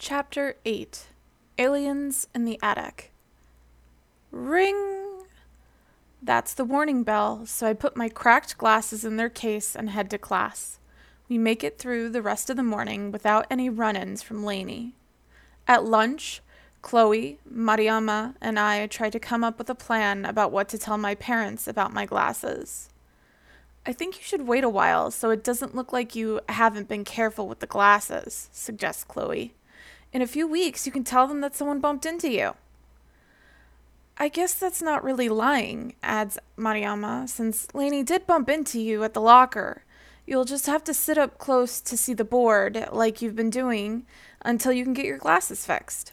Chapter 8 Aliens in the Attic. Ring! That's the warning bell, so I put my cracked glasses in their case and head to class. We make it through the rest of the morning without any run ins from Lainey. At lunch, Chloe, Mariama, and I try to come up with a plan about what to tell my parents about my glasses. I think you should wait a while so it doesn't look like you haven't been careful with the glasses, suggests Chloe. In a few weeks, you can tell them that someone bumped into you. I guess that's not really lying, adds Mariama, since Lainey did bump into you at the locker. You'll just have to sit up close to see the board, like you've been doing, until you can get your glasses fixed.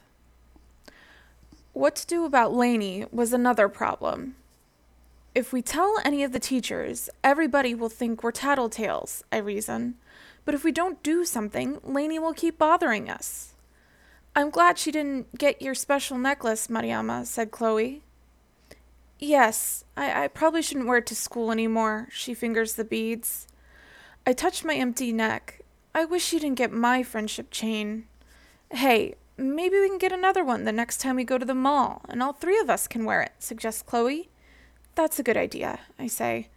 What to do about Lainey was another problem. If we tell any of the teachers, everybody will think we're tattletales, I reason. But if we don't do something, Lainey will keep bothering us. I'm glad she didn't get your special necklace, Mariama, said Chloe. Yes, I, I probably shouldn't wear it to school anymore, she fingers the beads. I touch my empty neck. I wish she didn't get my friendship chain. Hey, maybe we can get another one the next time we go to the mall, and all three of us can wear it, suggests Chloe. That's a good idea, I say.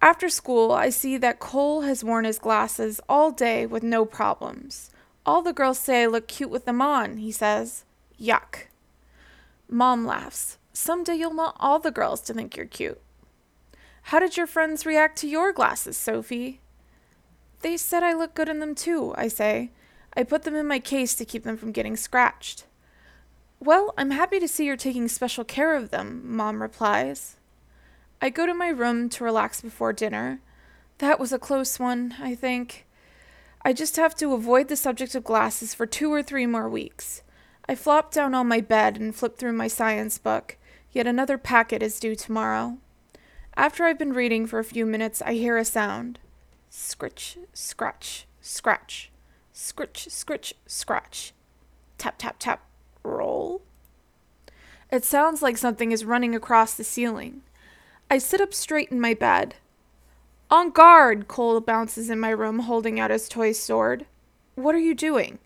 After school, I see that Cole has worn his glasses all day with no problems. All the girls say I look cute with them on, he says. Yuck. Mom laughs. Someday you'll want all the girls to think you're cute. How did your friends react to your glasses, Sophie? They said I look good in them too, I say. I put them in my case to keep them from getting scratched. Well, I'm happy to see you're taking special care of them, Mom replies. I go to my room to relax before dinner. That was a close one, I think. I just have to avoid the subject of glasses for two or three more weeks. I flop down on my bed and flip through my science book, yet another packet is due tomorrow. After I've been reading for a few minutes, I hear a sound. Scritch, scratch, scratch. Scritch, scritch, scratch. Tap, tap, tap. Roll. It sounds like something is running across the ceiling. I sit up straight in my bed. On guard! Cole bounces in my room, holding out his toy sword. What are you doing?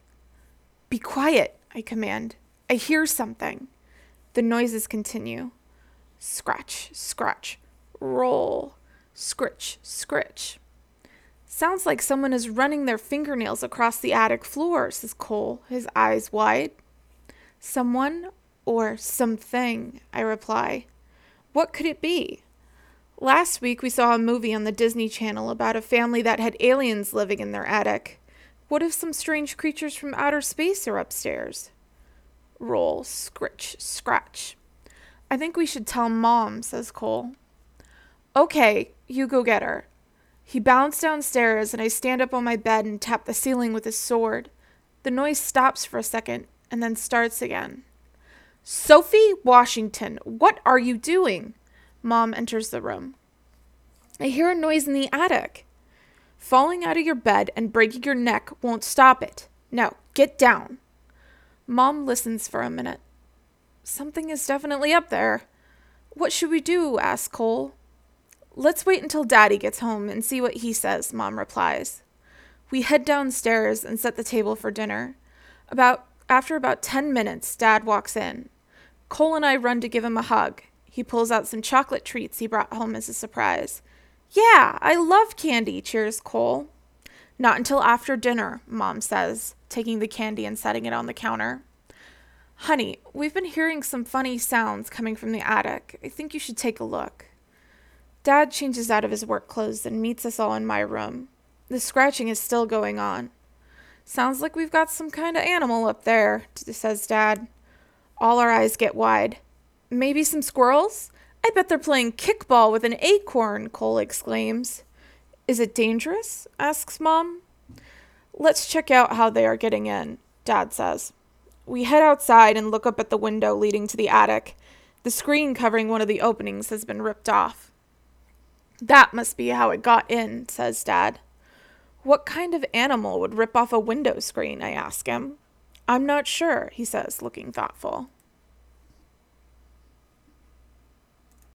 Be quiet, I command. I hear something. The noises continue. Scratch, scratch, roll, scritch, scritch. Sounds like someone is running their fingernails across the attic floor, says Cole, his eyes wide. Someone or something, I reply. What could it be? Last week, we saw a movie on the Disney Channel about a family that had aliens living in their attic. What if some strange creatures from outer space are upstairs? Roll, scritch, scratch. I think we should tell Mom, says Cole. Okay, you go get her. He bounds downstairs, and I stand up on my bed and tap the ceiling with his sword. The noise stops for a second and then starts again. Sophie Washington, what are you doing? Mom enters the room. I hear a noise in the attic. Falling out of your bed and breaking your neck won't stop it. Now, get down. Mom listens for a minute. Something is definitely up there. What should we do? asks Cole. Let's wait until Daddy gets home and see what he says, Mom replies. We head downstairs and set the table for dinner. About after about 10 minutes, Dad walks in. Cole and I run to give him a hug. He pulls out some chocolate treats he brought home as a surprise. Yeah, I love candy, cheers Cole. Not until after dinner, Mom says, taking the candy and setting it on the counter. Honey, we've been hearing some funny sounds coming from the attic. I think you should take a look. Dad changes out of his work clothes and meets us all in my room. The scratching is still going on. Sounds like we've got some kind of animal up there, says Dad. All our eyes get wide. Maybe some squirrels? I bet they're playing kickball with an acorn, Cole exclaims. Is it dangerous? asks Mom. Let's check out how they are getting in, Dad says. We head outside and look up at the window leading to the attic. The screen covering one of the openings has been ripped off. That must be how it got in, says Dad. What kind of animal would rip off a window screen? I ask him. I'm not sure, he says, looking thoughtful.